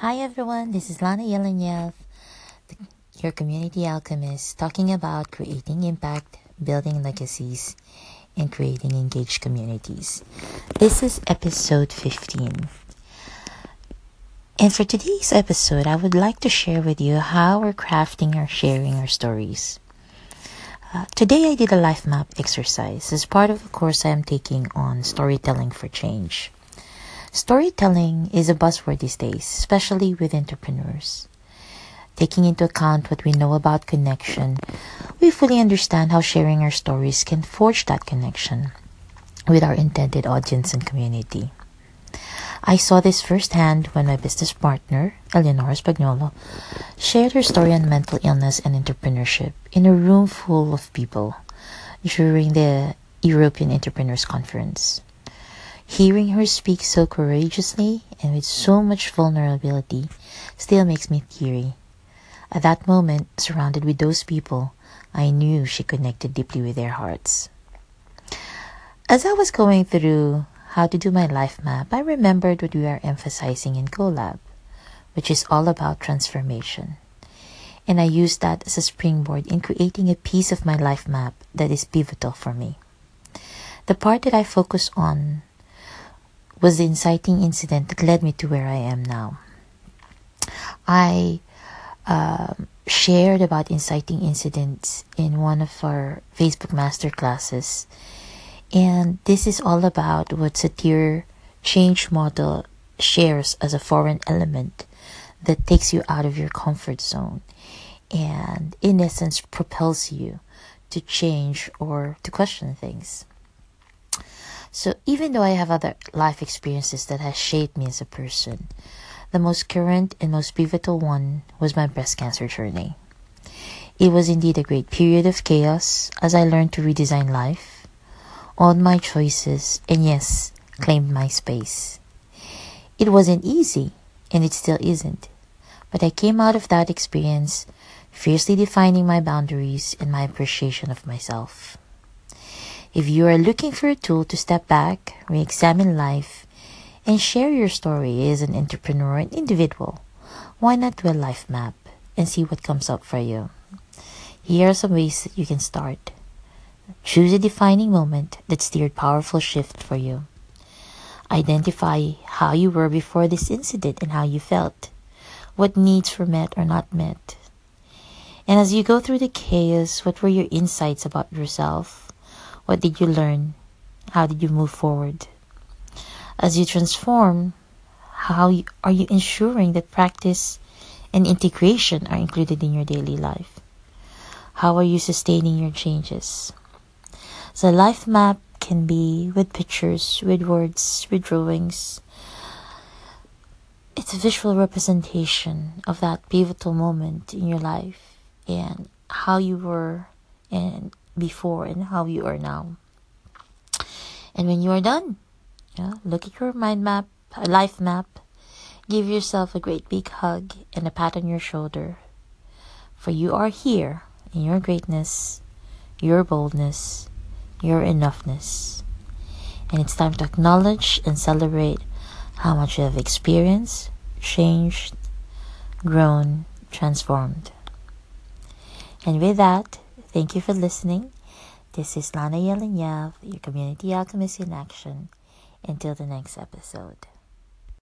Hi everyone, this is Lana Yelenyev, your community alchemist, talking about creating impact, building legacies, and creating engaged communities. This is episode 15. And for today's episode, I would like to share with you how we're crafting or sharing our stories. Uh, today, I did a life map exercise as part of a course I am taking on storytelling for change. Storytelling is a buzzword these days, especially with entrepreneurs. Taking into account what we know about connection, we fully understand how sharing our stories can forge that connection with our intended audience and community. I saw this firsthand when my business partner, Eleonora Spagnolo, shared her story on mental illness and entrepreneurship in a room full of people during the European Entrepreneurs Conference. Hearing her speak so courageously and with so much vulnerability still makes me teary. At that moment, surrounded with those people, I knew she connected deeply with their hearts. As I was going through how to do my life map, I remembered what we are emphasizing in CoLab, which is all about transformation. And I used that as a springboard in creating a piece of my life map that is pivotal for me. The part that I focus on was the inciting incident that led me to where I am now. I um, shared about inciting incidents in one of our Facebook master classes, and this is all about what Satir change model shares as a foreign element that takes you out of your comfort zone and in essence propels you to change or to question things. So even though I have other life experiences that has shaped me as a person, the most current and most pivotal one was my breast cancer journey. It was indeed a great period of chaos as I learned to redesign life, own my choices, and yes, claimed my space. It wasn't easy, and it still isn't. But I came out of that experience fiercely defining my boundaries and my appreciation of myself. If you are looking for a tool to step back, re examine life, and share your story as an entrepreneur and individual, why not do a life map and see what comes up for you? Here are some ways that you can start. Choose a defining moment that steered powerful shift for you. Identify how you were before this incident and how you felt. What needs were met or not met. And as you go through the chaos, what were your insights about yourself? What did you learn? How did you move forward? As you transform, how are you ensuring that practice and integration are included in your daily life? How are you sustaining your changes? So, life map can be with pictures, with words, with drawings. It's a visual representation of that pivotal moment in your life and how you were and before and how you are now. And when you are done, yeah, look at your mind map, a life map, give yourself a great big hug and a pat on your shoulder. For you are here in your greatness, your boldness, your enoughness. And it's time to acknowledge and celebrate how much you have experienced, changed, grown, transformed. And with that, Thank you for listening. This is Lana Yelenyev, your community alchemist in action. Until the next episode.